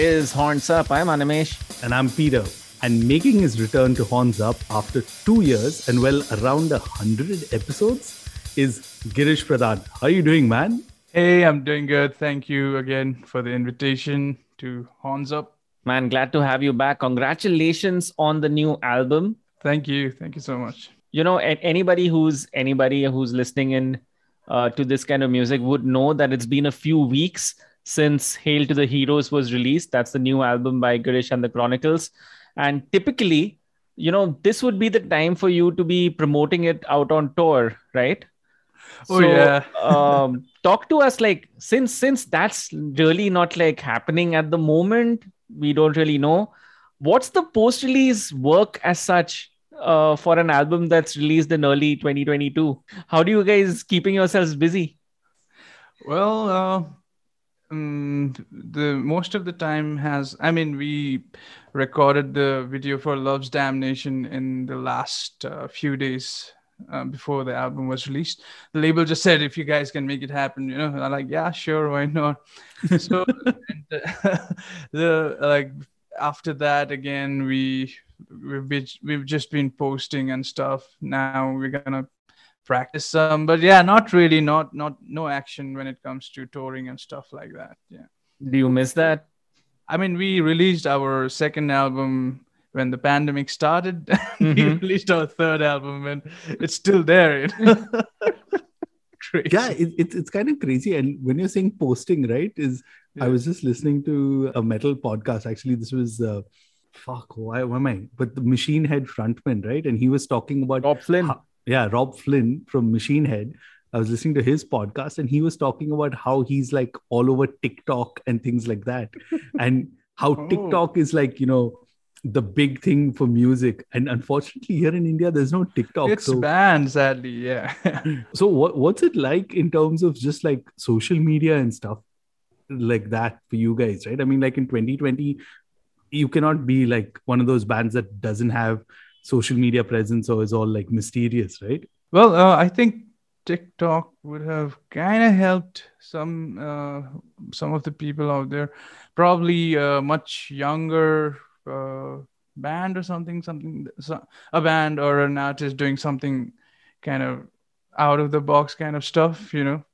This is Horns Up. I'm Animesh. And I'm Peter. And making his return to Horns Up after two years and well around a hundred episodes is Girish Pradhan. How are you doing, man? Hey, I'm doing good. Thank you again for the invitation to Horns Up. Man, glad to have you back. Congratulations on the new album. Thank you. Thank you so much. You know, anybody who's anybody who's listening in uh, to this kind of music would know that it's been a few weeks since Hail to the Heroes was released. That's the new album by Girish and the Chronicles. And typically, you know, this would be the time for you to be promoting it out on tour, right? Oh so, yeah. um, talk to us like since since that's really not like happening at the moment, we don't really know. What's the post-release work as such uh, for an album that's released in early 2022? How do you guys keeping yourselves busy? Well, uh, um, the most of the time has i mean we recorded the video for love's damnation in the last uh, few days uh, before the album was released. The label just said if you guys can make it happen you know? I'm like yeah sure why not? So and, uh, the like after that again we we've been, we've just been posting and stuff. Now we're gonna practice some but yeah not really not not no action when it comes to touring and stuff like that yeah. Do you miss that? I mean we released our second album when the pandemic started. Mm-hmm. we released our third album and it's still there yeah it, it, it's kind of crazy. And when you're saying posting right is yeah. i was just listening to a metal podcast. Actually this was uh, fuck why, why am i but the machine head frontman right? And he was talking about Robb Flynn. how, yeah, Robb Flynn from Machine Head. I was listening to his podcast and he was talking about how he's like all over TikTok and things like that. and how oh. TikTok is like, you know, the big thing for music. And unfortunately, here in India, there's no TikTok. It's so... banned, sadly. Yeah. so what, what's it like in terms of just like social media and stuff like that for you guys, right? I mean, like in 2020, you cannot be like one of those bands that doesn't have social media presence or is all like mysterious, right? Well, uh, I think TikTok would have kind of helped some uh, some of the people out there. Probably a much younger uh, band or something, something a band or an artist doing something kind of out of the box kind of stuff, you know.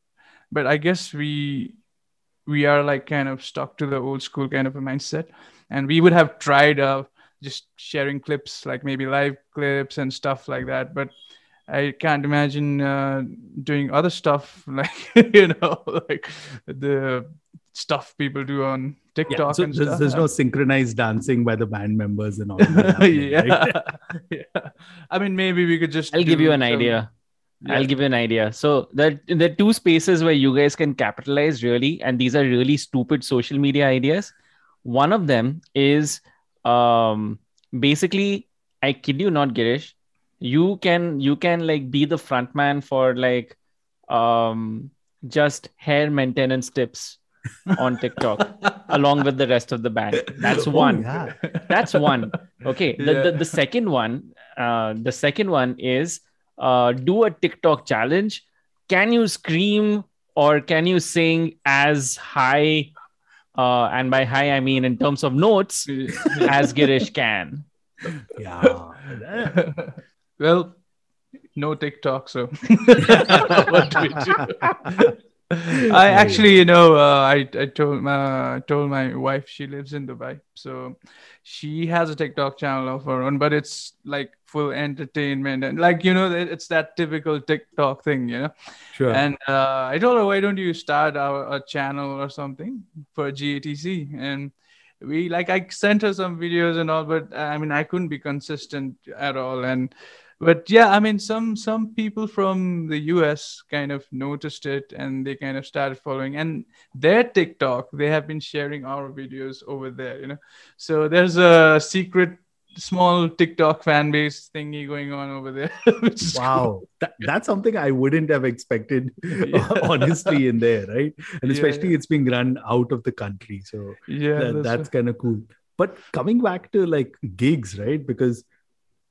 But I guess we we are like kind of stuck to the old school kind of a mindset, and we would have tried uh, just sharing clips like maybe live clips and stuff like that but i can't imagine uh, doing other stuff like you know like the stuff people do on tiktok yeah, so and there's, stuff. there's no synchronized dancing by the band members and all that yeah. Right? yeah i mean maybe we could just i'll give you an some... idea yeah. I'll give you an idea. So there, there are two spaces where you guys can capitalize really, and these are really stupid social media ideas. One of them is um basically i kid you not girish you can you can like be the front man for like um just hair maintenance tips on tiktok along with the rest of the band that's oh, one oh, yeah. that's one okay the, yeah. the, the second one uh the second one is uh do a tiktok challenge can you scream or can you sing as high uh, and by high I mean in terms of notes, as Girish can. Yeah. well, no TikTok, so what do we do? I actually, you know, uh, I I told my told my wife she lives in Dubai, so she has a TikTok channel of her own, but it's like entertainment and like you know, it's that typical TikTok thing, you know. Sure. And uh, I told her, why don't you start our, a channel or something for GATC? And we like I sent her some videos and all, but I mean I couldn't be consistent at all, and but yeah i mean some some people from the us kind of noticed it and they kind of started following and their tiktok they have been sharing our videos over there you know so there's a secret small tiktok fan base thingy going on over there wow cool. that, that's something i wouldn't have expected yeah. honestly in there right and especially yeah, yeah. it's being run out of the country so yeah that, that's, that's kind of cool but coming back to like gigs right because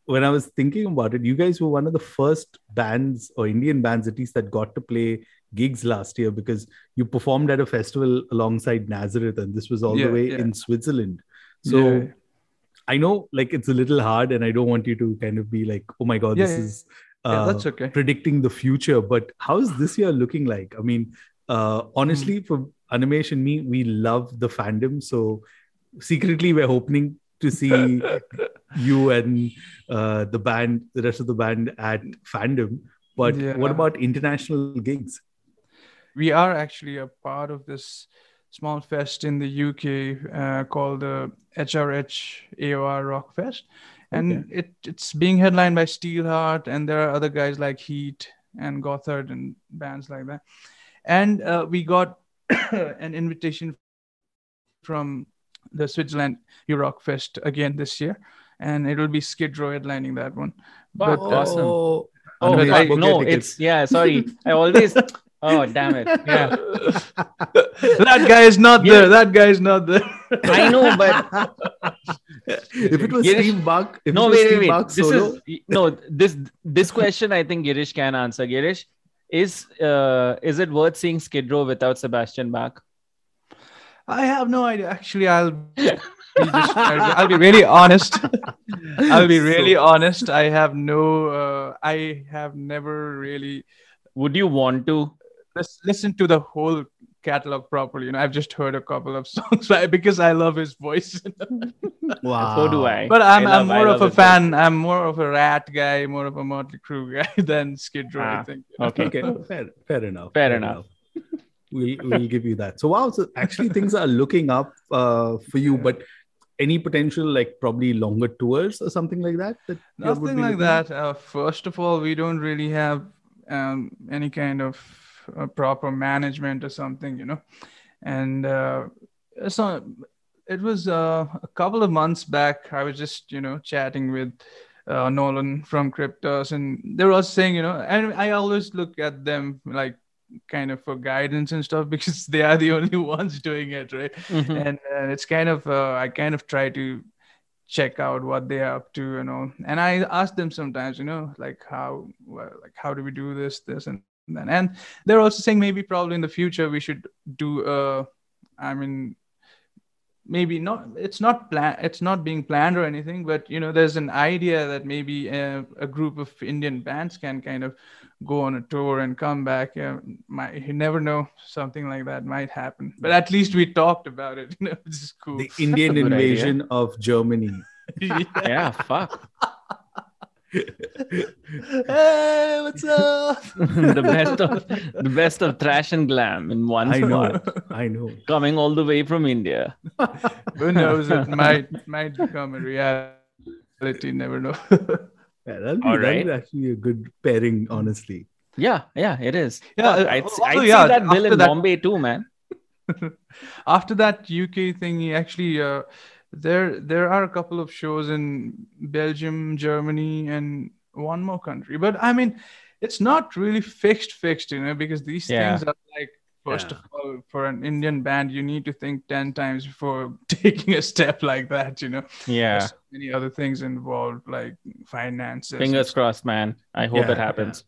when I was thinking about it, you guys were one of the first bands or Indian bands, at least, that got to play gigs last year because you performed at a festival alongside Nazareth, and this was all the way in Switzerland. So. I know like it's a little hard, and I don't want you to kind of be like, oh my god, Yeah, this yeah, is yeah, uh, that's okay. predicting the future. But how's this year looking like? I mean, uh, honestly, Hmm. for Animation Me, we love the fandom. So secretly, we're hoping to see you and uh, the band, the rest of the band at fandom. But Yeah. what about international gigs? we are actually a part of this small fest in the UK uh, called the HRH AOR Rock Fest, and it it's being headlined by Steelheart, and there are other guys like Heat and Gotthard and bands like that. And uh, we got an invitation from the Switzerland Eurock Fest again this year, and it will be Skid Row headlining that one. Fuck, But, uh, awesome. Oh, Oh, I, book no, it's yeah. Sorry, I always. Oh damn it! Yeah, that guy is not Yeah. there. That guy is not there. I know, but if it was Girish- Steve Buck, if no, it was wait, Steve wait, wait. This solo, is no this this question. I think Girish can answer. Girish, is uh is it worth seeing Skid Row without Sebastian Bach? I have no idea. Actually, I'll be just, I'll be really honest. I'll be really So- honest. I have no. Uh, I have never really Would you want to? Lis- listened to the whole catalog properly. You know, I've just heard a couple of songs by- because I love his voice. wow. So do I. but I'm, I I'm more of a his voice. fan. I'm more of a Ratt guy, more of a Motley Crue guy than Skid Row. I Ah, think. Okay. Okay, fair, fair enough. Fair enough. We'll we'll give you that. So wow, so actually things are looking up uh, for you, Yeah. but any potential like probably longer tours or something like that? that Nothing like that. Uh, first of all, we don't really have um, any kind of proper management or something, you know. And uh, not. It was uh, a couple of months back. I was just, you know, chatting with uh, Nolan from Kryptos, and they were also saying, you know, and I always look at them like kind of for guidance and stuff because they are the only ones doing it, right? Mhm. and uh, it's kind of uh, I kind of try to check out what they're up to, you know. And I ask them sometimes, you know, like how well, like how do we do this, this, and then. And they're also saying maybe probably in the future we should do. Uh, I mean, maybe not. It's not plan. It's not being planned or anything, but you know, there's an idea that maybe uh, a group of Indian bands can kind of go on a tour and come back. Uh, might, you never know, something like that might happen. But at least we talked about it. You know, which is cool. The Indian good idea. invasion of Germany. Yeah, fuck. Hey, what's up? the best of the best of thrash and glam in one I know, I know. coming all the way from India. Who knows? It might might become a reality. Never know. Yeah, that'll be, All that'll right. be actually a good pairing, honestly. Yeah, yeah, it is. Yeah, uh, I'd, also, I'd yeah, see that bill in that- Bombay too, man. After that UK thing, he actually uh, there there are a couple of shows in Belgium, Germany, and one more country. But I mean, it's not really fixed, fixed, you know, because these Yeah. things are like. First Yeah. of all, for an Indian band, you need to think 10 times before taking a step like that, you know. Yeah. There's so many other things involved, like finances. Fingers crossed, man. I hope Yeah, it happens.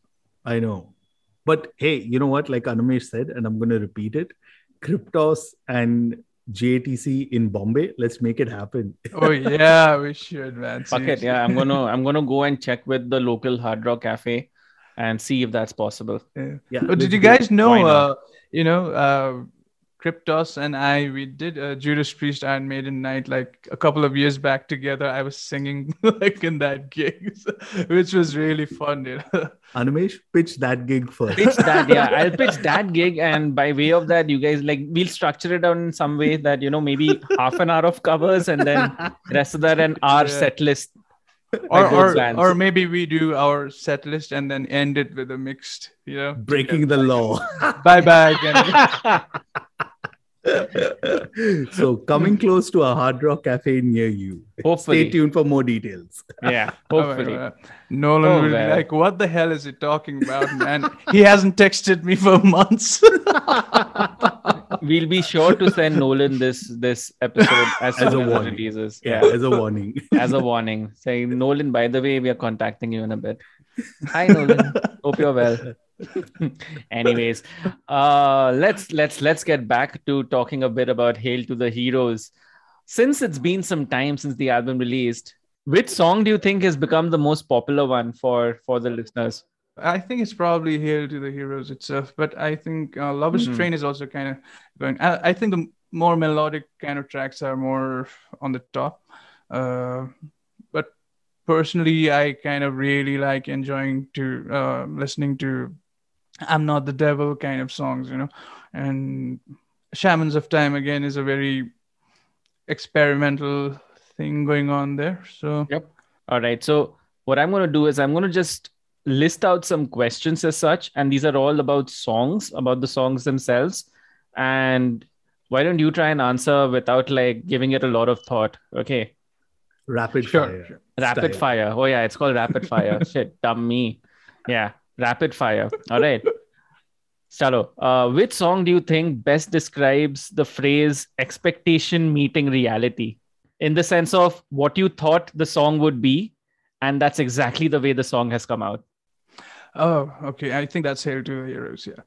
I know. But hey, you know what? Like Animesh said, and I'm going to repeat it Kryptos and GATC in Bombay. Let's make it happen. Oh yeah, we should, man. Fuck it. Yeah, I'm gonna I'm gonna go and check with the local Hard Rock Cafe and see if that's possible. Yeah. Yeah. But did you guys know? Uh, you know, uh, Kryptos and I, we did a Judas Priest Iron Maiden night like a couple of years back together. I was singing like in that gig, which was really fun. You know? Animesh, pitch that gig first. Pitch that, yeah. I'll pitch that gig, and by way of that, you guys like we'll structure it on some way that you know maybe half an hour of covers and then rest of that an hour Yeah. set list. or both or, bands. or maybe we do our set list and then end it with a mixed. You know, Breaking the law. bye bye again. So coming close to a hard rock cafe near you. Hopefully. Stay tuned for more details. Yeah, Oh my hopefully. God. Nolan Oh, will well. be like, "What the hell is he talking about, man? he hasn't texted me for months." We'll be sure to send Nolan this this episode as, As a as warning. releases. Yeah, Yeah, as a warning. as a warning, saying Nolan. By the way, we are contacting you in a bit. Hi, Nolan. Hope you're well. Anyways, uh, let's let's let's get back to talking a bit about "Hail to the Heroes." Since it's been some time since the album released, which song do you think has become the most popular one for for the listeners? I think it's probably "Hail to the Heroes" itself, but I think uh, "Lover's Mhm. Train" is also kind of going. I, I think the more melodic kind of tracks are more on the top. Uh, but personally, I kind of really like enjoying to uh, listening to "I'm Not the Devil" kind of songs, you know. And "Shamans of Time" again is a very experimental thing going on there. So yep. All right. So what I'm going to do is I'm going to just list out some questions as such, and these are all about songs, about the songs themselves. And why don't you try and answer without like giving it a lot of thought? Okay. Rapid Sure, fire. sure. Rapid style. fire. Oh yeah, it's called rapid fire. Shit, dumb me. Yeah, rapid fire. All right. Chalo, uh, which song do you think best describes the phrase expectation meeting reality in the sense of what you thought the song would be? And that's exactly the way the song has come out. Oh, okay. I think that's Hail to the Heroes. Yeah.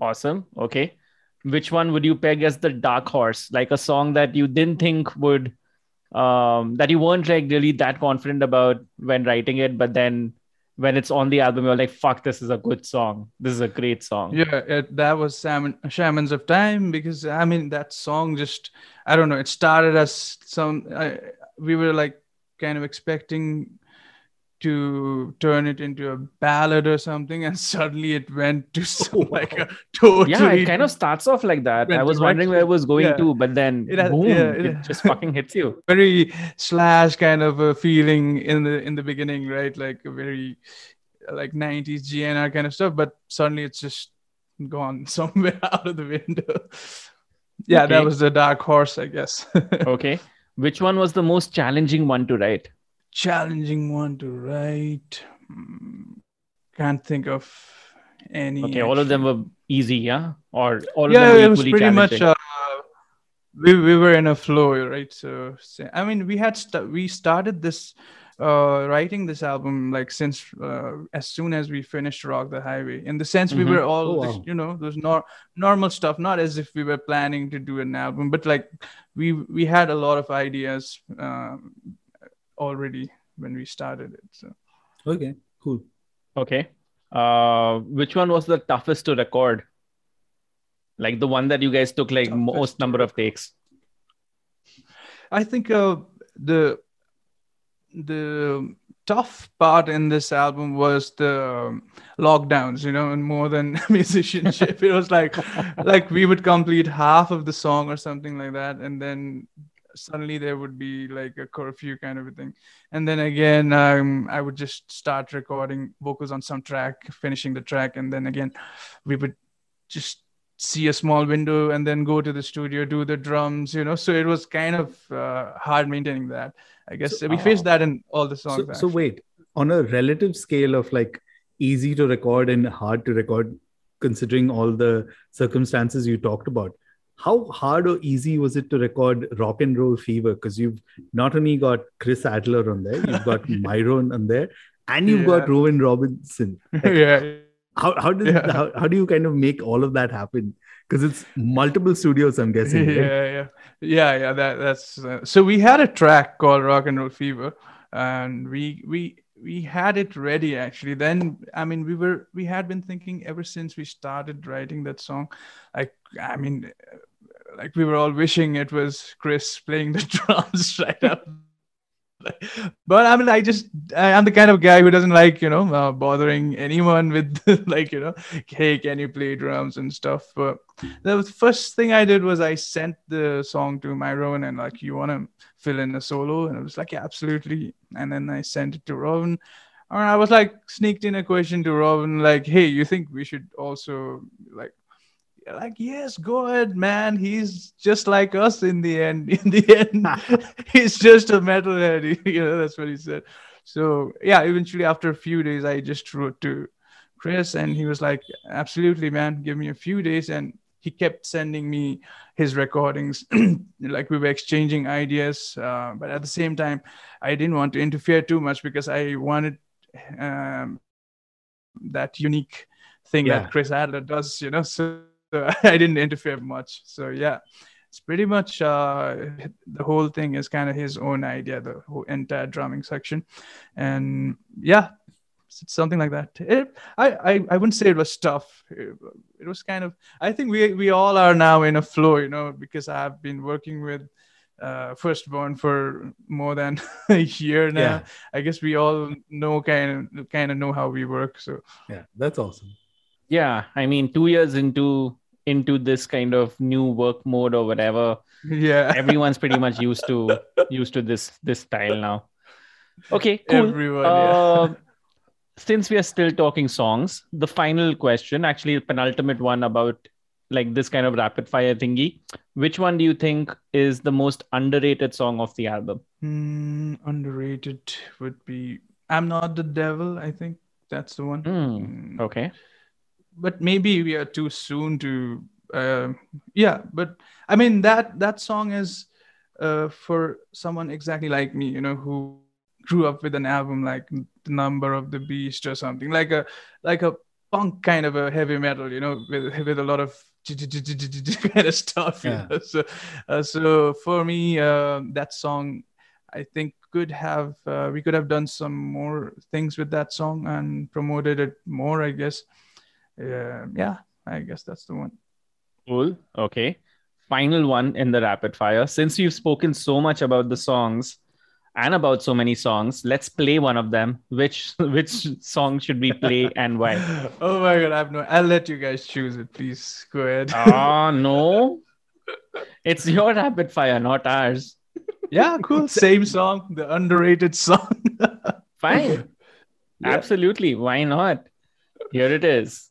Awesome. Okay. Which one would you peg as the dark horse? Like a song that you didn't think would, um, that you weren't like really that confident about when writing it, but then when it's on the album, you're like, fuck, this is a good song. This is a great song. Yeah, it, that was Shaman, Shamans of Time because I mean that song just I don't know. It started as some I, we were like kind of expecting to turn it into a ballad or something, and suddenly it went to some, like a totally Yeah, it kind of starts off like that. I was wondering where it was going yeah. to, but then It has- boom, yeah, it, it- just fucking hits you. very slash kind of a feeling in the in the beginning, right? Like a very like 90s GNR kind of stuff, but suddenly it's just gone somewhere out of the window. Yeah, that was the dark horse, I guess. Okay. Which one was the most challenging one to write? Challenging one to write. Hmm, Can't think of any. Okay, all of them were easy, yeah? Or all of yeah, them were it was pretty much. Uh, we we were in a flow, right? So, so- I mean, we had st- we started this uh writing this album like since uh, as soon as we finished rock the highway in the sense we Mhm. were all Oh, this- wow. you know those nor- normal stuff not as if we were planning to do an album but like we we had a lot of ideas um, already when we started it so Okay, cool. Okay. Uh, which one was the toughest to record? Like the one that you guys took like Toughest most number of takes. I think uh, the the tough part in this album was the um, lockdowns, you know, and more than musicianship. it was like like we would complete half of the song or something like that, and then suddenly there would be like a curfew kind of a thing, and then again um, I would just start recording vocals on some track, finishing the track, and then again we would just see a small window and then go to the studio do the drums you know? So it was kind of uh, hard maintaining that i guess. So- we faced that in all the songs So, so wait, on a relative scale of like easy to record and hard to record, considering all the circumstances you talked about, how hard or easy was it to record Rock and Roll Fever? Because you've not only got Chris Adler on there, you've got Myron on there, and you've got Yeah. Rowan Robertson. Like, yeah how how did Yeah. how, how do you kind of make all of that happen? Because it's multiple studios, I'm guessing. yeah, right? yeah, yeah, yeah. That that's uh, so. We had a track called "Rock and Roll Fever," and we we we had it ready actually. Then I mean, we were we had been thinking ever since we started writing that song. Like I mean, like we were all wishing it was Chris playing the drums right up. But I mean, I just I- I'm the kind of guy who doesn't like you know uh, bothering anyone with like you know, hey, can you play drums and stuff. But the first thing I did was I sent the song to Myron and like, you want to fill in a solo? And I was like, yeah, absolutely. And then I sent it to Robin. And I was like, sneaked in a question to Robin, like, hey, you think we should also like, like, yes, go ahead, man. He's just like us in the end. In the end, he's just a metalhead. You know, that's what he said. So yeah, eventually after a few days, I just wrote to Chris, and he was like, "Absolutely, man. Give me a few days." And he kept sending me his recordings, like we were exchanging ideas. Uh, but at the same time, I didn't want to interfere too much because I wanted um, that unique thing Yeah. that Chris Adler does, you know. So, so I didn't interfere much. So yeah, it's pretty much uh, the whole thing is kind of his own idea, the whole entire drumming section, and yeah, it's something like that. It, I, I I wouldn't say it was tough. It, it was kind of. I think we we all are now in a flow, you know, because I've been working with uh, Firstborn for more than a year now. Yeah. I guess we all know kind of kind of know how we work. So Yeah, that's awesome. Yeah, I mean, two years into into this kind of new work mode or whatever, yeah, everyone's pretty much used to used to this this style now. Okay, cool. everyone. yeah. Uh, since we are still talking songs, the final question, actually, the penultimate one about like this kind of rapid fire thingy. Which one do you think is the most underrated song of the album? Hmm, underrated would be "I'm Not the Devil." I think that's the one. Hmm. Okay. But maybe we are too soon to uh, yeah but i mean that that song is uh, for someone exactly like me you know who grew up with an album like the number of the beast or something like a like a punk kind of a heavy metal you know with with a lot of kind of stuff you Yeah. know? so uh, so for me uh, that song i think could have uh, we could have done some more things with that song and promoted it more i guess yeah, yeah, I guess that's the one. Cool. Okay. Final one in the rapid fire. Since you've spoken so much about the songs and about so many songs, let's play one of them. Which which song should we play and why? Oh my god, I have no. I'll let you guys choose it. Please go ahead. Ah, no. It's your rapid fire, not ours. yeah, cool. Same song, the underrated song. Fine. Yeah. Absolutely. Why not? Here it is.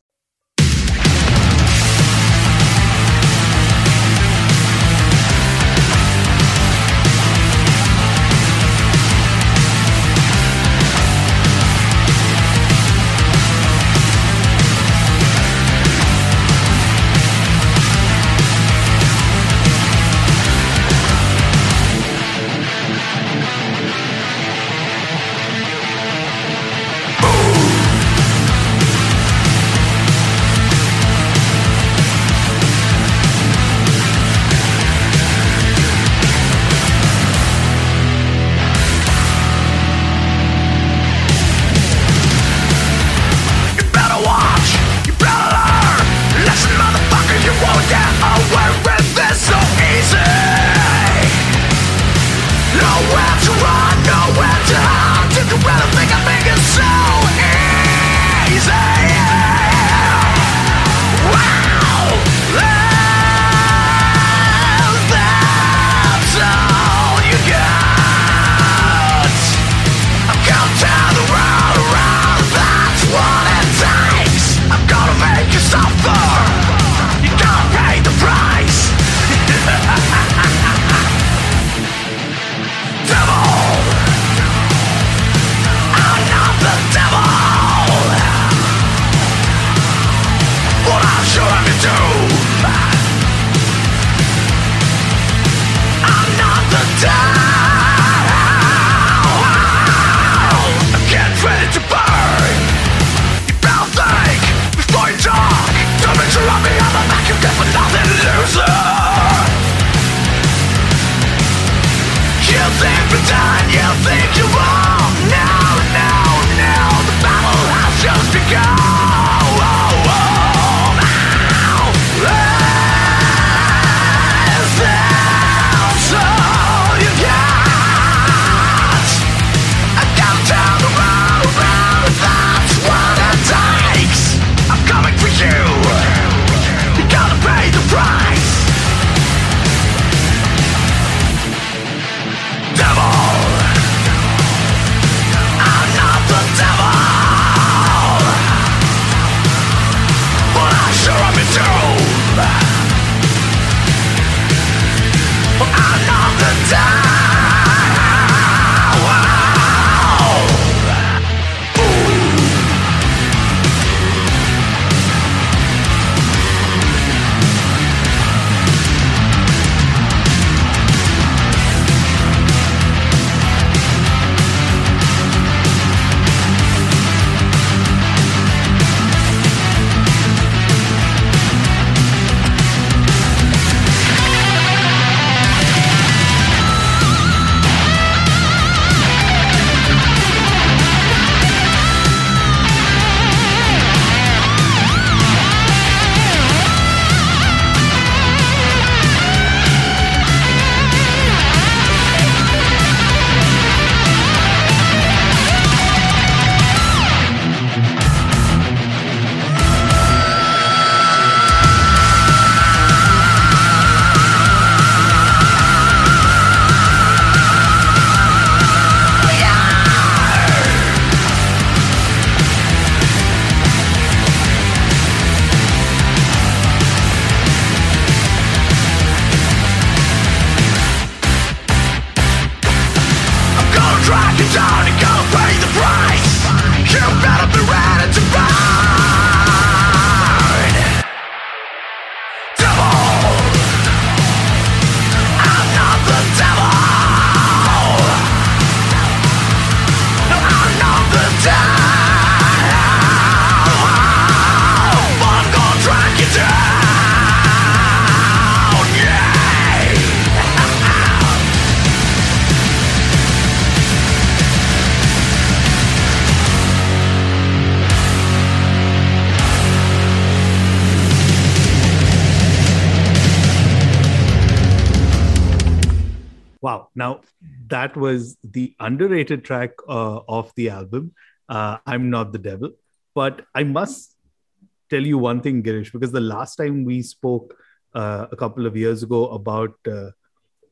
Not that was the underrated track uh, of the album. Uh, I'm not the devil. But I must tell you one thing, Girish, because the last time we spoke uh, a couple of years ago about uh,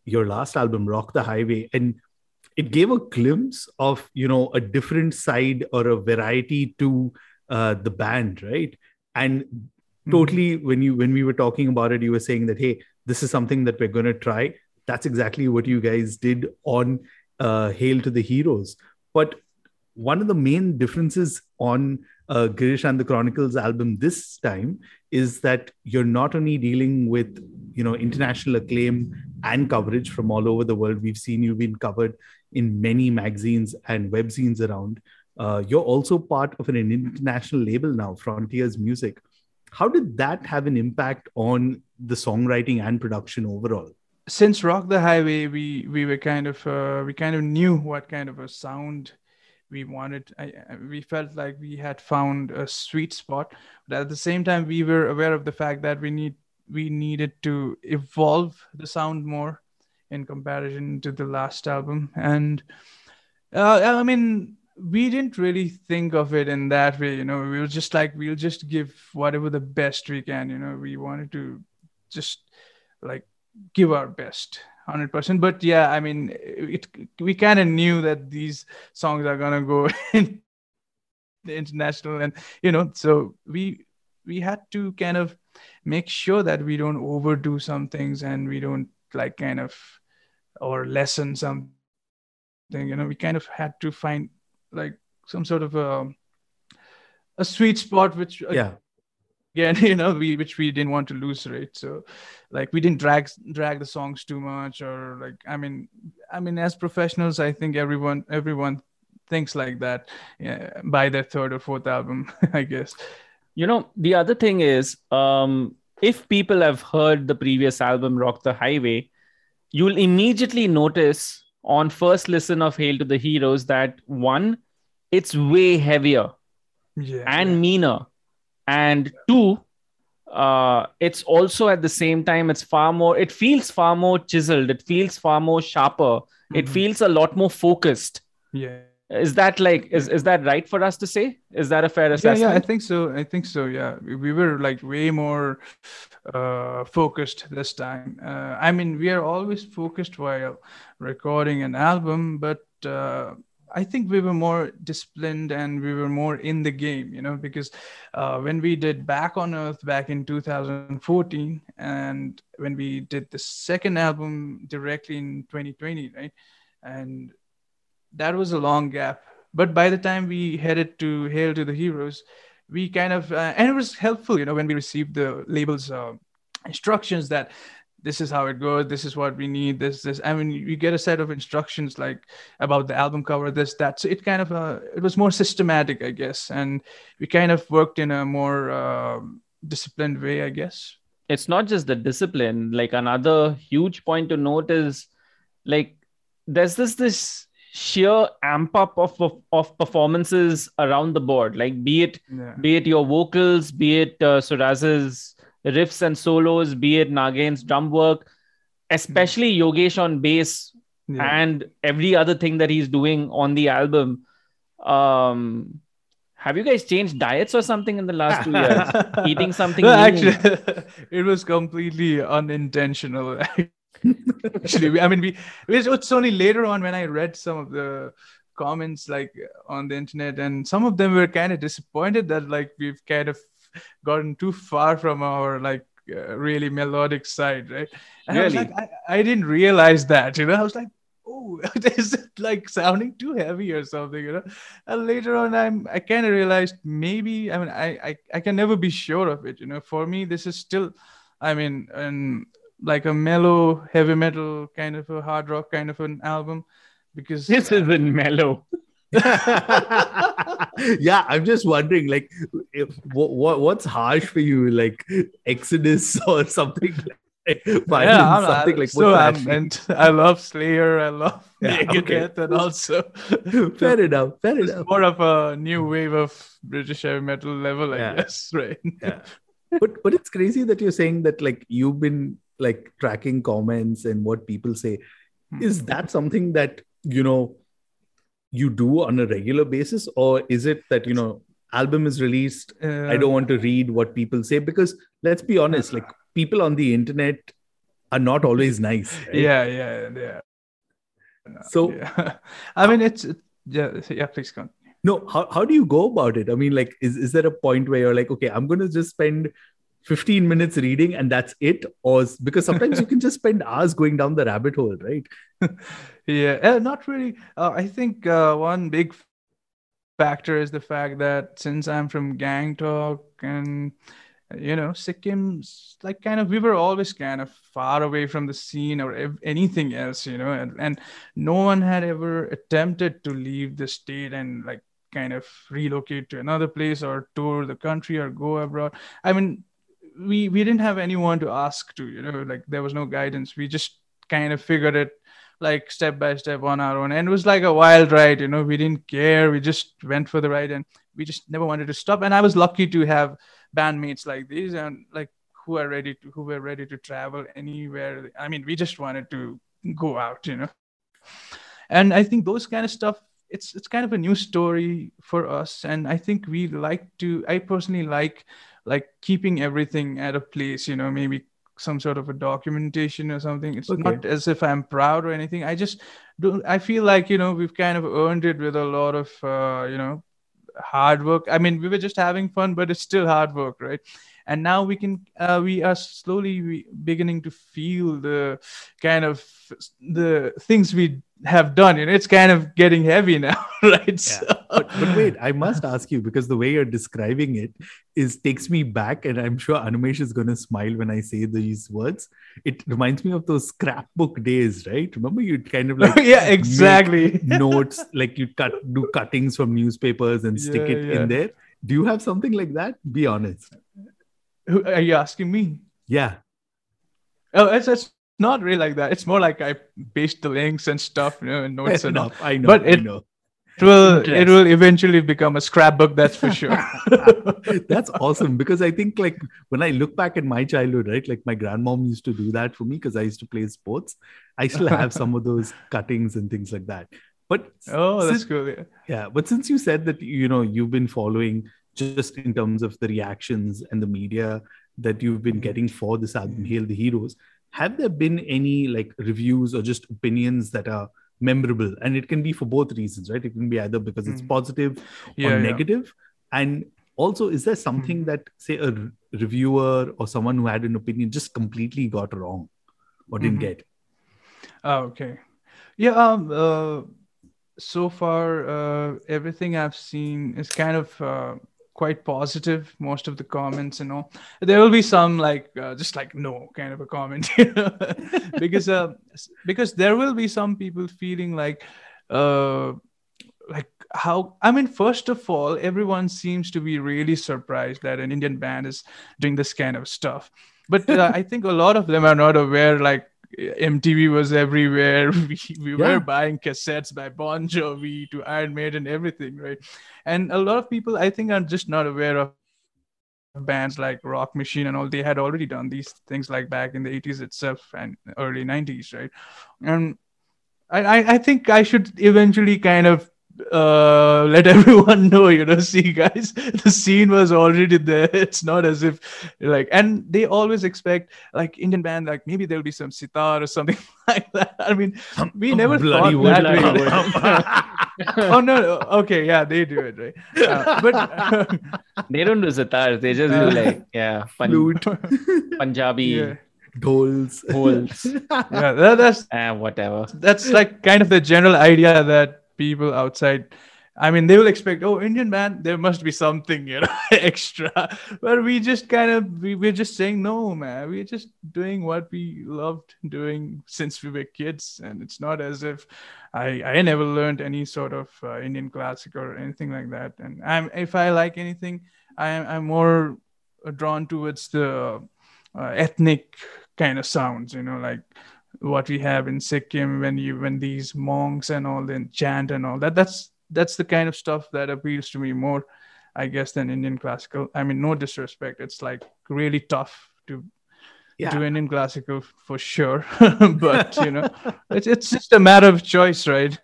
your last album, Rock the Highway, and it gave a glimpse of, you know, a different side or a variety to uh, the band, right? And totally when you when we were talking about it you were saying that hey this is something that we're going to try that's exactly what you guys did on uh, hail to the heroes but one of the main differences on uh, Girish and the Chronicles album this time is that you're not only dealing with you know international acclaim and coverage from all over the world. We've seen you've been covered in many magazines and webzines around. Uh, you're also part of an international label now, Frontiers Music. How did that have an impact on the songwriting and production overall? Since rock the highway we we were kind of uh, we kind of knew what kind of a sound we wanted. I, we felt like we had found a sweet spot but at the same time we were aware of the fact that we need we needed to evolve the sound more in comparison to the last album. And uh, i mean we didn't really think of it in that way you know. We were just like we'll just give whatever the best we can you know. We wanted to just like give our best 100% but yeah i mean it we kind of knew that these songs are gonna go in the international and you know so we we had to kind of make sure that we don't overdo some things and we don't like kind of or lessen something you know we kind of had to find like some sort of a a sweet spot which uh, Yeah. Again you know we which we didn't want to lose right? So like we didn't drag drag the songs too much or like i mean i mean as professionals i think everyone everyone thinks like that yeah, by their third or fourth album i guess. You know, the other thing is, um, if people have heard the previous album, Rock the Highway, you'll immediately notice on first listen of Hail to the Heroes that one, it's way heavier yeah and meaner. And two, uh, it's also at the same time, it's far more, it feels far more chiseled, it feels far more sharper, it Mhm. feels a lot more focused. yeah Is that like, is, is that right for us to say? Is that a fair yeah, assessment? yeah, I think so. I think so. Yeah, we, we were like way more uh, focused this time. Uh, I mean, we are always focused while recording an album, but uh, I think we were more disciplined and we were more in the game, you know, because uh, when we did Back on Earth back in 2014, and when we did the second album directly in 2020, right, and that was a long gap. But by the time we headed to Hail to the Heroes, we kind of, uh, and it was helpful, you know, when we received the label's uh, instructions that this is how it goes, this is what we need, this, this. I mean, you get a set of instructions like about the album cover, this, that. So it kind of, uh, it was more systematic, I guess. And we kind of worked in a more um disciplined way, I guess. it's not just the discipline like another huge point to note is like there's this this sheer amp up of, of of performances around the board like be it Yeah. be it your vocals be it uh, Suraz's riffs and solos be it Nagen's drum work especially Yogesh on bass Yeah. and every other thing that he's doing on the album um have you guys changed diets or something in the last two years eating something No, actually, it was completely unintentional. actually, I mean, we. It's only later on when I read some of the comments like on the internet, and some of them were kind of disappointed that like we've kind of gotten too far from our like uh, really melodic side, right? And I Really? like, I, I didn't realize that, you know. I was like, oh "Oh, is it like sounding too heavy or something?" You know. And later on, I'm I kind of realized maybe I mean I, I I can never be sure of it. You know, for me, this is still, I mean, an like a mellow heavy metal kind of a hard rock kind of an album because This isn't mellow. yeah, I'm just wondering, like, if, what, what what's harsh for you, like Exodus or something like yeah, I'm, something I, like so I'm, and I love Slayer, I love Yeah, Megadeth, and also fair enough, fair enough. more of a new wave of British heavy metal level, I Yeah. guess, right? Yeah. But but it's crazy that you're saying that like you've been like tracking comments and what people say. Hmm. Is that something that you know you do on a regular basis, or is it that you know album is released Uh, I don't want to read what people say because let's be honest, like people on the internet are not always nice. right? Yeah, yeah, yeah. So yeah. I mean, it's it, yeah, yeah. Please go. on. no, how, how do you go about it? I mean, like, is, is there a point where you're like, okay, I'm gonna just spend 15 minutes reading and that's it? Or because sometimes you can just spend hours going down the rabbit hole, right? Yeah, uh, not really. Uh, I think uh, one big factor is the fact that since I'm from Gangtok and you know Sikkim's like kind of we were always kind of far away from the scene or ev- anything else, you know, and, and no one had ever attempted to leave the state and like kind of relocate to another place or tour the country or go abroad. I mean, we we didn't have anyone to ask to, you know, like there was no guidance. We just kind of figured it like step by step on our own. And it was like a wild ride you know we didn't care. We just went for the ride and we just never wanted to stop. And i was lucky to have bandmates like these and like who are ready to who were ready to travel anywhere. I mean we just wanted to go out you know. And i think those kind of stuff it's it's kind of a new story for us. And i think we like to i personally like like keeping everything at a place you know maybe some sort of a documentation or something. It's Okay. not as if i'm proud or anything. I just don't i feel like you know we've kind of earned it with a lot of uh, you know hard work. I mean we were just having fun but it's still hard work right? And now we can uh, we are slowly beginning to feel the kind of the things we have done you know it's kind of getting heavy now right So- But, but wait, I must ask you because the way you're describing it is takes me back, and I'm sure Animesh is going to smile when I say these words. It reminds me of those scrapbook days, right? Remember, you'd kind of like yeah exactly notes, like you cut do cuttings from newspapers and stick Yeah, it yeah. in there. Do you have something like that? Be honest. Who- are you asking me Yeah. oh it's, it's not really like that it's more like i paste the links and stuff you know and notes Fair and enough. I know. But I it- know. it will it will eventually become a scrapbook that's for sure That's awesome because I think like when I look back at my childhood, right? Like my grandmom used to do that for me because I used to play sports. I still have some of those cuttings and things like that. But oh that's since- cool yeah. yeah, but since you said that you know you've been following just in terms of the reactions and the media that you've been getting for this album, Hail the Heroes, have there been any like reviews or just opinions that are memorable? And it can be for both reasons, right? It can be either because it's Mm. positive Yeah, or yeah. negative. And also, is there something that, say, a r- reviewer or someone who had an opinion just completely got wrong or didn't Mhm. get? Oh, okay. Yeah, um uh so far uh everything I've seen is kind of uh quite positive, most of the comments and all. There will be some like uh, just like no kind of a comment, because uh because there will be some people feeling like uh like how I mean, first of all, everyone seems to be really surprised that an Indian band is doing this kind of stuff. But uh, I think a lot of them are not aware like MTV was everywhere. We, we Yeah. were buying cassettes by Bon Jovi to Iron Maiden, everything, right? And a lot of people, I think, are just not aware of bands like Rock Machine and all. They had already done these things like back in the 80s itself and early 90s, right? And I, I, I think I should eventually kind of uh let everyone know you know see guys the scene was already there it's not as if like and they always expect like indian band like maybe there'll be some sitar or something like that i mean we never thought wood, that bloody way. oh no no, okay yeah they do it right uh, but They don't do sitar. They just do Uh, like yeah, pun- Flute. Punjabi. yeah Dhols. Holes. yeah, that, that's uh, whatever. that's like kind of the general idea that people outside. I mean they will expect oh indian band there must be something you know extra. But we just kind of we, we're just saying no man we're just doing what we loved doing since we were kids. And it's not as if i i never learned any sort of uh, indian classic or anything like that. And i'm if i like anything i'm i'm more drawn towards the uh, ethnic kind of sounds you know like what we have in Sikkim when you when these monks and all then chant and all that. That's that's the kind of stuff that appeals to me more, I guess, than Indian classical. I mean, no disrespect. It's like really tough to Yeah. do Indian classical for sure. but you know, it's it's just a matter of choice, right?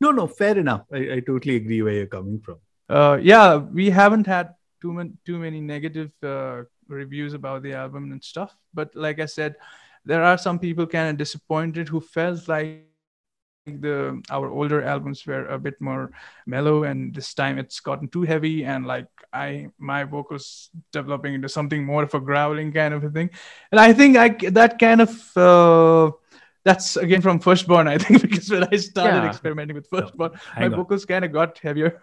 No, no, fair enough. I, I totally agree where you're coming from. uh, yeah, we haven't had too many too many negative uh, reviews about the album and stuff. But like I said, there are some people kind of disappointed who felt like the our older albums were a bit more mellow and this time it's gotten too heavy and like i my vocals developing into something more of a growling kind of a thing and i think i that kind of uh, that's again from firstborn i think because when i started Yeah. experimenting with firstborn my on. vocals kind of got heavier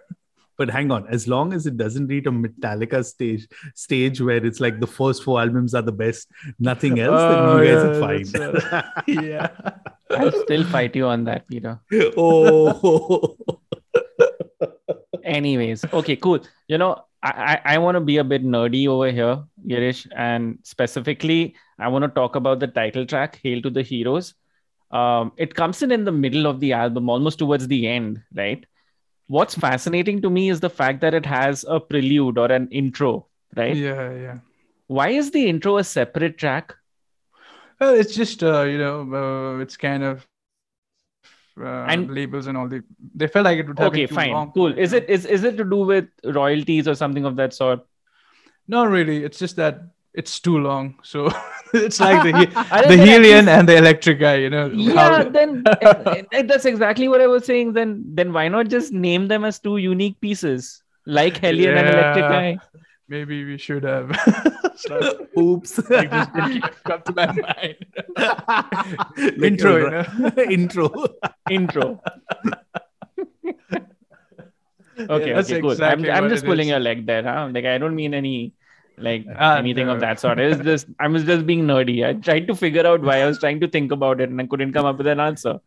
But hang on, as long as it doesn't reach a Metallica stage stage where it's like the first four albums are the best, nothing else, Oh, then you guys yeah, are fine. that's, yeah I'll still fight you on that, Peter. oh, Anyways, okay, cool. You know, I, I, I want to be a bit nerdy over here, Girish, and specifically, I want to talk about the title track, Hail to the Heroes. Um, it comes in in the middle of the album, almost towards the end, right? What's fascinating to me is the fact that it has a prelude or an intro, right? yeah yeah Why is the intro a separate track? Well, it's just uh, you know, uh, it's kind of uh, And- labels and all. the they felt like it would have Okay, fine, long. cool. Is it is is it to do with royalties or something of that sort? Not really. It's just that it's too long. So it's like the the than Hellion least- and the Electric guy. You know. yeah how- then that's exactly what i was saying then then why not just name them as two unique pieces like hellion and electric guy maybe we should have. Sorry, oops. like just come to my mind. Like Intro, you uh, know? intro. intro okay that's okay cool exactly i'm, I'm just pulling is. your leg there huh like i don't mean any like Ah, anything of that sort it's just i was just being nerdy i tried to figure out why i was trying to think about it and i couldn't come up with an answer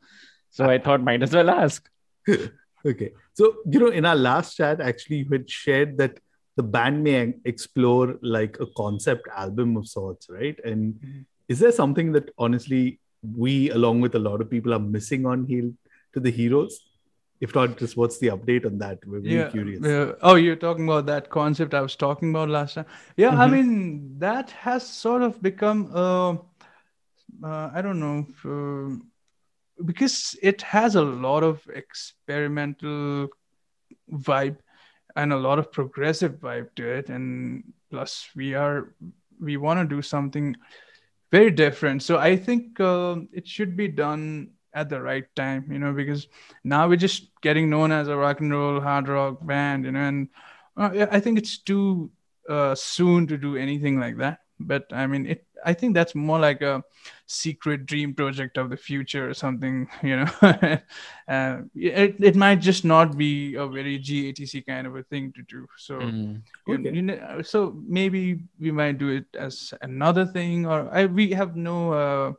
so i thought might as well ask Okay. So, you know, in our last chat, actually, you had shared that the band may explore like a concept album of sorts, right? And Mhm. is there something that honestly we, along with a lot of people, are missing on Hail to the Heroes? If not, just what's the update on that? We're very curious. yeah. Oh, you're talking about that concept I was talking about last time. Yeah, I Mhm. mean that has sort of become uh, uh I don't know uh, because it has a lot of experimental vibe and a lot of progressive vibe to it and plus we are we want to do something very different so i think uh, it should be done at the right time you know because now we're just getting known as a rock and roll hard rock band you know and uh, i think it's too uh, soon to do anything like that but i mean it i think that's more like a secret dream project of the future or something you know uh, it, it might just not be a very gatc kind of a thing to do so Mm. you- Okay. you know, so maybe we might do it as another thing or I, we have no uh,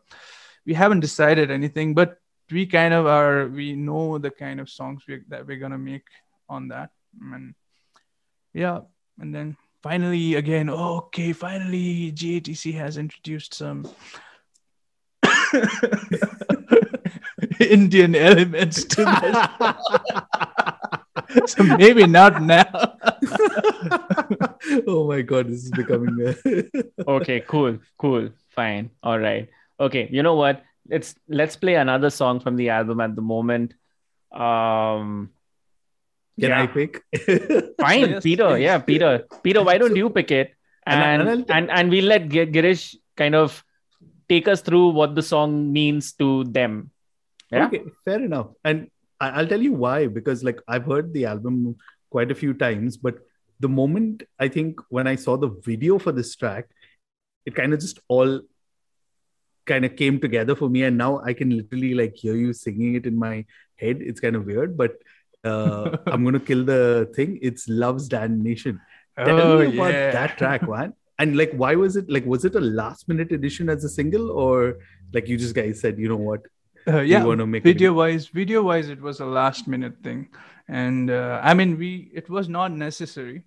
we haven't decided anything but we kind of are we know the kind of songs we, that we're gonna make on that. And yeah and then finally again okay finally gatc has introduced some indian elements to this. So maybe not now. Oh my God, this is becoming okay cool cool fine all right. Okay you know what let's let's play another song from the album at the moment um Can yeah. I pick? fine Yes, peter please. yeah peter peter why don't you pick it And and and and I'll- we'll let Gi- girish kind of take us through what the song means to them yeah Okay, fair enough. And I, I'll tell you why, because like I've heard the album quite a few times, but the moment I think when I saw the video for this track, it kind of just all kind of came together for me and now i can literally like hear you singing it in my head. It's kind of weird but uh, i'm gonna kill the thing. It's love's damnation. Tell Oh, me about yeah. that track man. And like why was it like was it a last minute edition as a single or like you just guys said you know what? Uh, yeah, wanna make it- video wise, video wise, it was a last minute thing, and uh, I mean, we it was not necessary,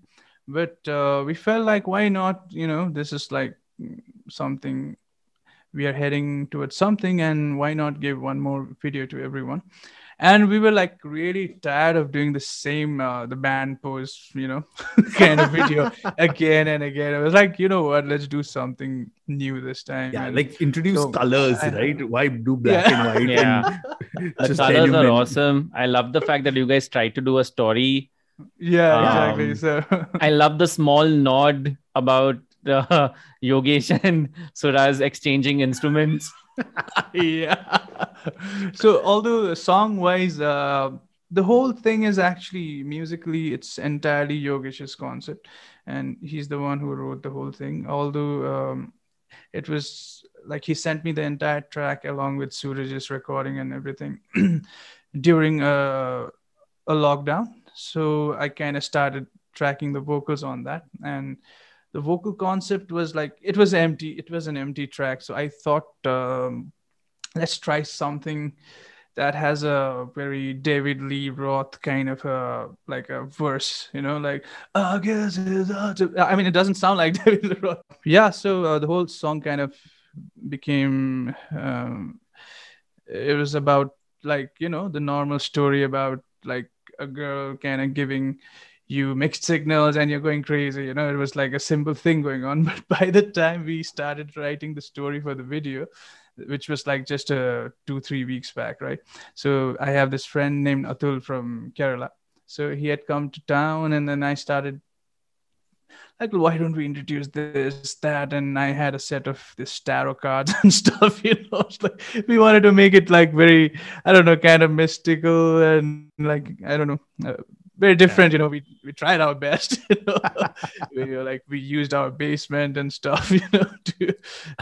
but uh, we felt like why not? You know, this is like something we are heading towards something, and why not give one more video to everyone? And we were like really tired of doing the same uh, the band pose, you know, kind of video again and again. I was like, you know what? Let's do something new this time. yeah And- like introduce so, colors I- right why do black Yeah. and white Yeah. and The just colors are element. awesome. I love the fact that you guys tried to do a story. yeah, Um, exactly. So I love the small nod about uh, Yogesh and Suraj exchanging instruments. yeah. So although song wise, uh, the whole thing is actually musically, it's entirely Yogesh's concept, and he's the one who wrote the whole thing. Although um, it was like he sent me the entire track along with Suraj's recording and everything during a, a lockdown. So I kind of started tracking the vocals on that and the vocal concept was like it was empty it was an empty track. So i thought um, let's try something that has a very david lee roth kind of a like a verse you know like i guess it's i mean it doesn't sound like david lee roth. Yeah so uh, the whole song kind of became um, it was about like you know the normal story about like a girl kind of giving you mixed signals and you're going crazy you know it was like a simple thing going on. But by the time we started writing the story for the video which was like just uh, two three weeks back right? So i have this friend named atul from kerala. So he had come to town and then i started like why don't we introduce this that? And i had a set of this tarot cards and stuff you know? Like we wanted to make it like very i don't know kind of mystical and like i don't know uh, very different you know we we tried our best you know we were like we used our basement and stuff you know to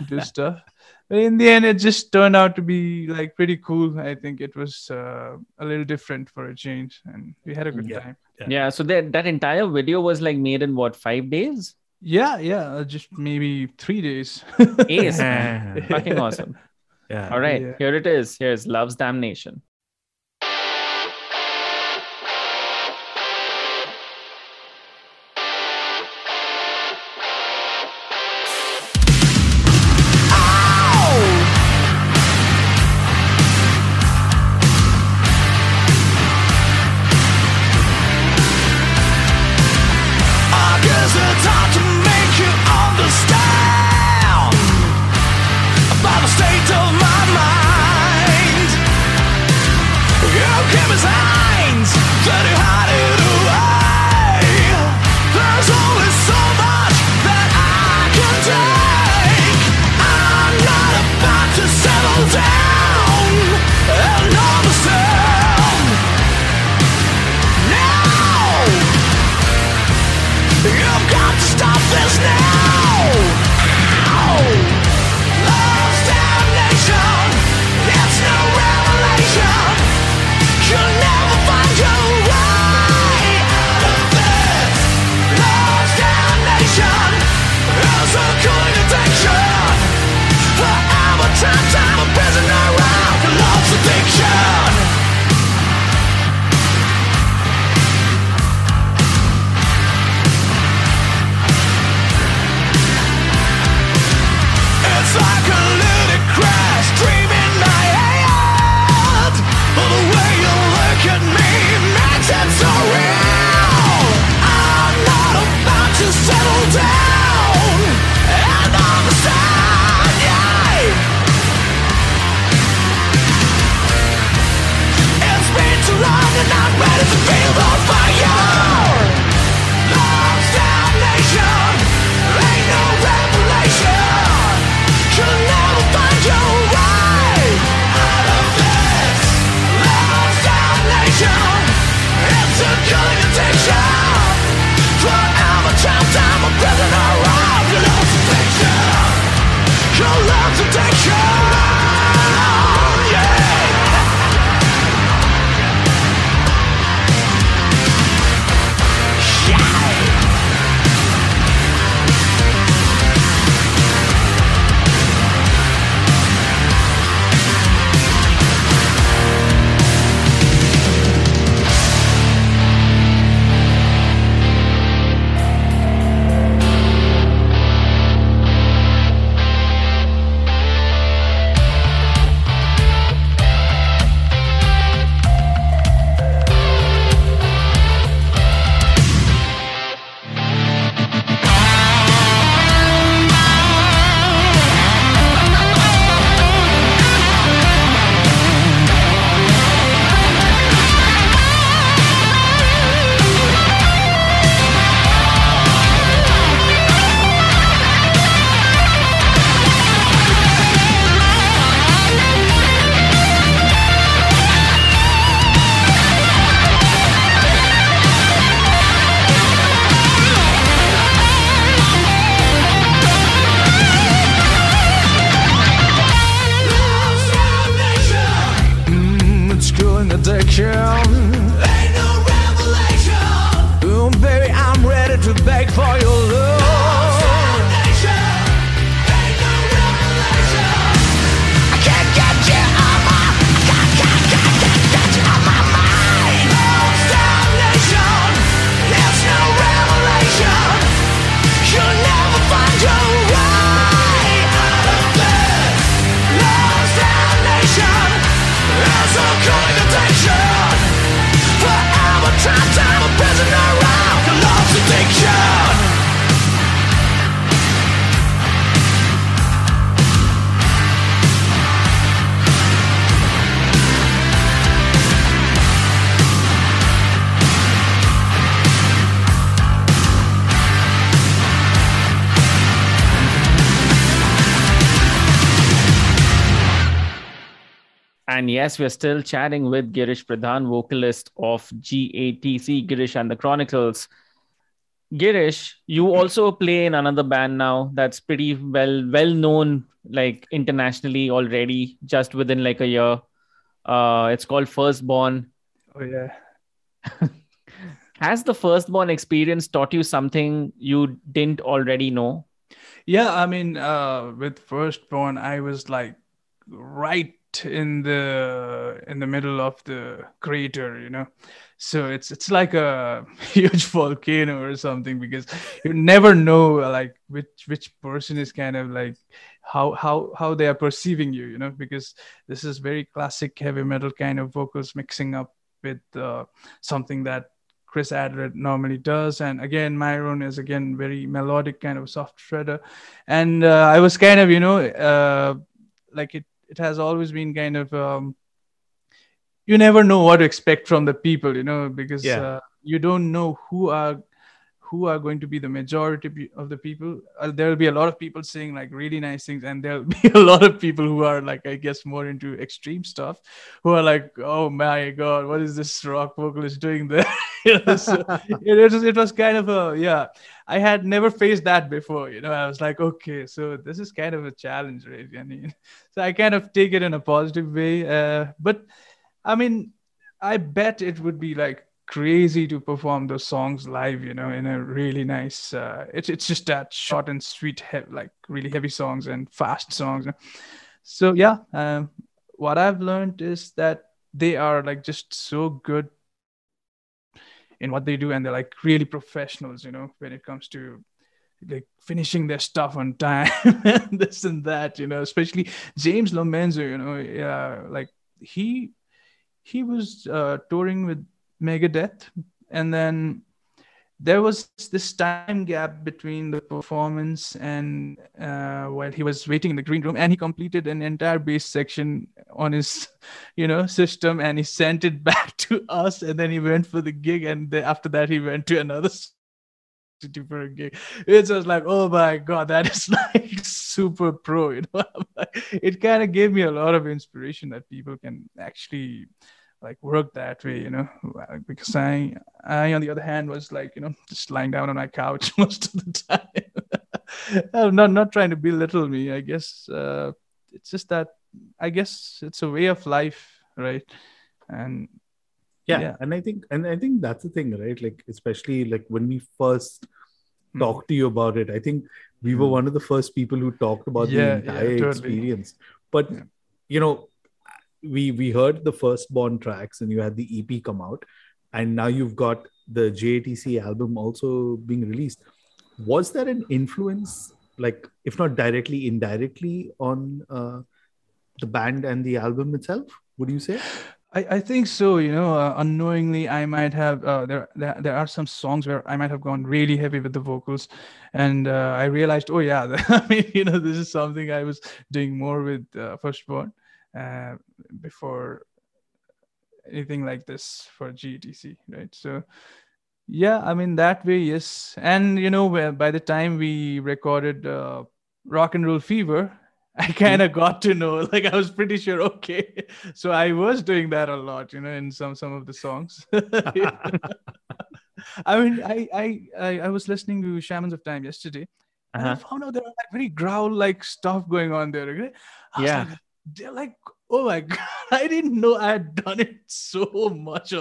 do stuff but in the end it just turned out to be like pretty cool i think it was uh, a little different for a change and we had a good Yeah. time Yeah. Yeah. So that that entire video was like made in what five days? yeah yeah uh, just maybe three days Ace. Fucking awesome. yeah All right, Yeah. here it is. Here's Love's Damnation. now And yes, we're still chatting with Girish Pradhan, vocalist of GATC, Girish and the Chronicles. Girish, you also play in another band now that's pretty well well known, like internationally already, just within like a year. Uh, it's called Firstborn. Oh yeah. Has the Firstborn experience taught you something you didn't already know? Yeah, I mean, uh, with firstborn, I was like right in the in the middle of the crater, you know. So it's it's like a huge volcano or something because you never know like which which person is kind of like how how how they are perceiving you, you know, because this is very classic heavy metal kind of vocals mixing up with uh, something that Chris Adler normally does. And again, Myron is again very melodic kind of soft shredder. And uh, I was kind of, you know, uh, like it, it has always been kind of, um, you never know what to expect from the people, you know, because Yeah. uh, you don't know who are who are going to be the majority of the people. Uh, there will be a lot of people saying like really nice things, and there'll be a lot of people who are like, I guess, more into extreme stuff, who are like, oh my god, what is this rock vocalist doing there? So it, was it was kind of a yeah. I had never faced that before. You know, I was like, okay, so this is kind of a challenge, right? I mean, so I kind of take it in a positive way. Uh, but I mean, I bet it would be like crazy to perform those songs live, you know, in a really nice. Uh, it's it's just that short and sweet, he- like really heavy songs and fast songs. So yeah, um, what I've learned is that they are like just so good in what they do, and they're like really professionals, you know, when it comes to like finishing their stuff on time and this and that, you know, especially James Lomenzo, you know, yeah, like he he was uh, touring with Megadeth, and then there was this time gap between the performance and uh, while he was waiting in the green room, and he completed an entire bass section on his, you know, system, and he sent it back to us, and then he went for the gig, and then after that he went to another city for a gig. It's just like, oh my god, that is like super pro, you know. it kind of gave me a lot of inspiration that people can actually like work that way, you know. Because I, I on the other hand was like, you know, just lying down on my couch most of the time. I'm not not trying to belittle me. I guess uh, it's just that I guess it's a way of life, right? And yeah, Yeah. and i think and i think that's the thing right like especially like when we first Hmm. talked to you about it i think we were Hmm. one of the first people who talked about Yeah, yeah, the entire totally. experience but Yeah. you know we we heard the firstborn tracks and you had the ep come out. And now you've got the gatc album also being released. Was there an influence like if not directly indirectly on uh, the band and the album itself would you say? I, I think so. You know, uh, unknowingly, I might have uh, there, there there are some songs where I might have gone really heavy with the vocals, and uh, I realized, oh yeah, I mean, you know, this is something I was doing more with uh, Firstborn uh, before anything like this for GATC, right? So. Yeah, I mean that way, yes. And you know, by the time we recorded uh, Rock and Roll Fever, I kind of got to know, like I was pretty sure, okay. So I was doing that a lot, you know, in some some of the songs. I mean, I, I I I was listening to Shamans of Time yesterday, and I Uh-huh. found out there are like very growl like stuff going on there. Was Yeah. like, they're like oh my god, I didn't know I had done it so much.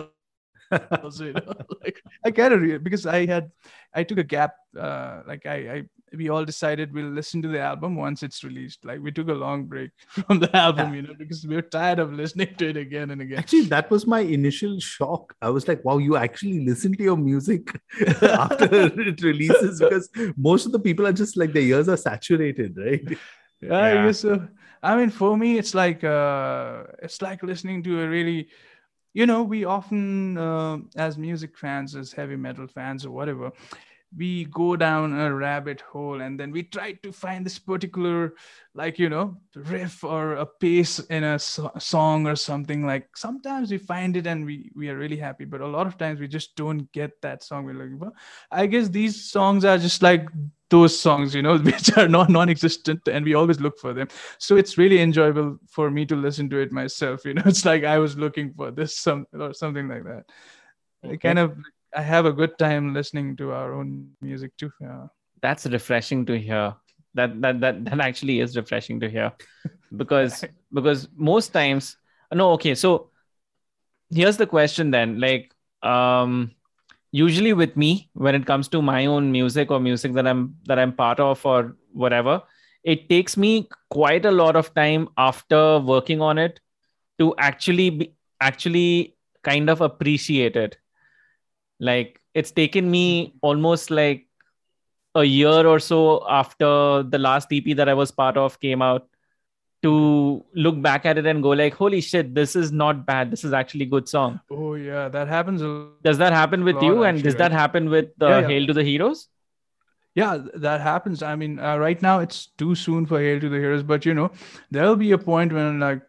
Also, you know, like I kind of because I had I took a gap. Uh, like I, I we all decided we'll listen to the album once it's released. Like we took a long break from the album, you know, because we were tired of listening to it again and again. Actually, that was my initial shock. I was like, wow, you actually listen to your music after it releases because most of the people are just like their ears are saturated, right? Yeah, I Yeah. guess so. I mean, for me, it's like uh, it's like listening to a really, you know, we often uh, as music fans, as heavy metal fans or whatever, we go down a rabbit hole and then we try to find this particular, like you know, riff or a pace in a so- song or something. Like sometimes we find it and we we are really happy, but a lot of times we just don't get that song we're looking for. I guess these songs are just like those songs, you know, which are non non-existent, and we always look for them. So it's really enjoyable for me to listen to it myself. You know, it's like I was looking for this some or something like that. I kind of I have a good time listening to our own music too. Yeah. That's refreshing to hear. That that that that actually is refreshing to hear, because because most times no okay so here's the question then like um usually with me when it comes to my own music or music that i'm that i'm part of or whatever it takes me quite a lot of time after working on it to actually be actually kind of appreciate it. Like it's taken me almost like a year or so after the last ep that i was part of came out to look back at it and go like holy shit this is not bad. This is actually good song. Oh yeah, that happens. A does that happen with you? And actually, does that happen with uh, Yeah, yeah. hail to the heroes? Yeah that happens. I mean uh, right now it's too soon for hail to the heroes but you know there'll be a point when like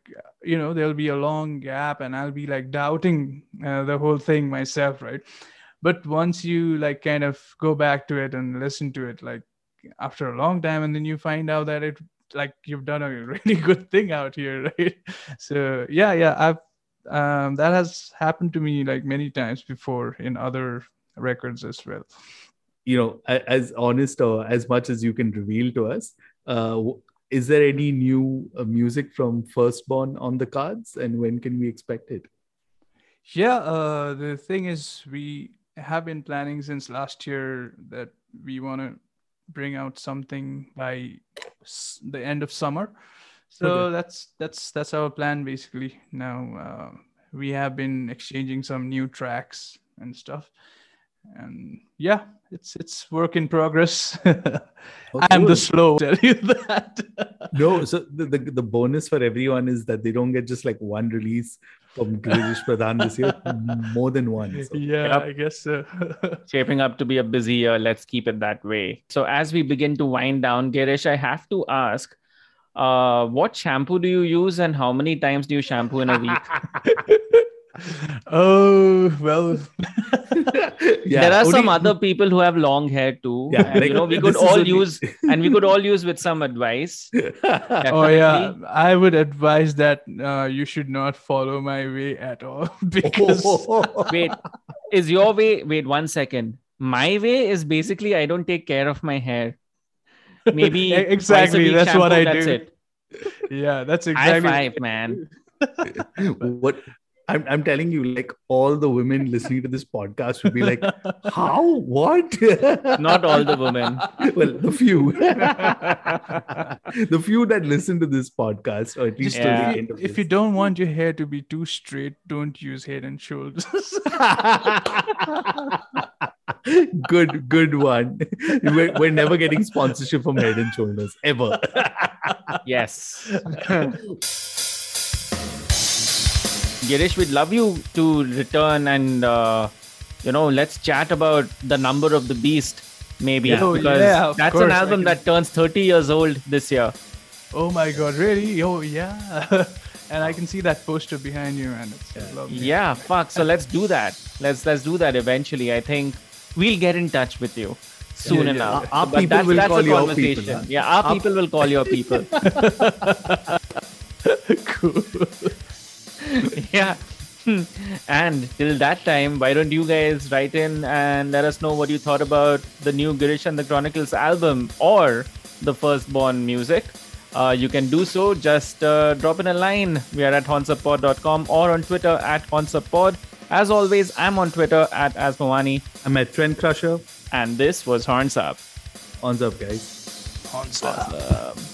you know there'll be a long gap and i'll be like doubting uh, the whole thing myself right? But once you like kind of go back to it and listen to it like after a long time and then you find out that it like you've done a really good thing out here right so yeah yeah i've um, that has happened to me like many times before in other records as well you know, as honest or as much as you can reveal to us, uh, is there any new uh, music from Firstborn on the cards, and when can we expect it? Yeah, uh, the thing is, we have been planning since last year that we want to bring out something by s- the end of summer. So Okay. that's that's that's our plan basically. Now uh, we have been exchanging some new tracks and stuff, and yeah, it's it's work in progress. I'm the slow. Tell you that. No, so the, the the bonus for everyone is that they don't get just like one release from Girish Pradhan this year, more than one. So. yeah, Yep. I guess so. shaping up to be a busy year let's keep it that way so as we begin to wind down girish i have to ask uh, what shampoo do you use and how many times do you shampoo in a week oh well. Yeah, there are some only- other people who have long hair too. Yeah, and, like, you know we could all use and we could all use with some advice. Oh yeah, I would advise that uh, you should not follow my way at all because wait is your way wait one second. My way is basically i don't take care of my hair. Maybe twice a exactly. week that's what I that's do. it. Yeah, that's exactly high exactly. five man. What I'm, I'm telling you, like all the women listening to this podcast would be like, "How? What?" not all the women well, the few, the few that listen to this podcast, or at least Yeah. the if, end you, of if this. you don't want your hair to be too straight, don't use head and shoulders. good, good one. We're, we're never getting sponsorship from Head and Shoulders ever. Yes. Girish, we'd love you to return and, uh, you know, let's chat about the number of the beast, maybe. Yeah. Oh, because yeah, of that's an course, I album that turns 30 years old this year. oh my god, really? Oh yeah. and I can see that poster behind you, and it's so lovely. Yeah, fuck. So let's do that. Let's let's do that eventually. I think we'll get in touch with you soon Yeah, yeah, enough. yeah. Our But people that's, will that's call a your conversation. people, huh? Yeah, our, people will call your people. cool. yeah. and till that time, why don't you guys write in and let us know what you thought about the new Girish and the Chronicles album or the Firstborn music? uh, you can do so. Just uh, drop in a line. We are at hornsuppod.com or on Twitter at hornsupod. As always, I'm on Twitter at asmoani. I'm at Trend Crusher. And this was Horns Up. Horns up, guys. Hansa. Awesome.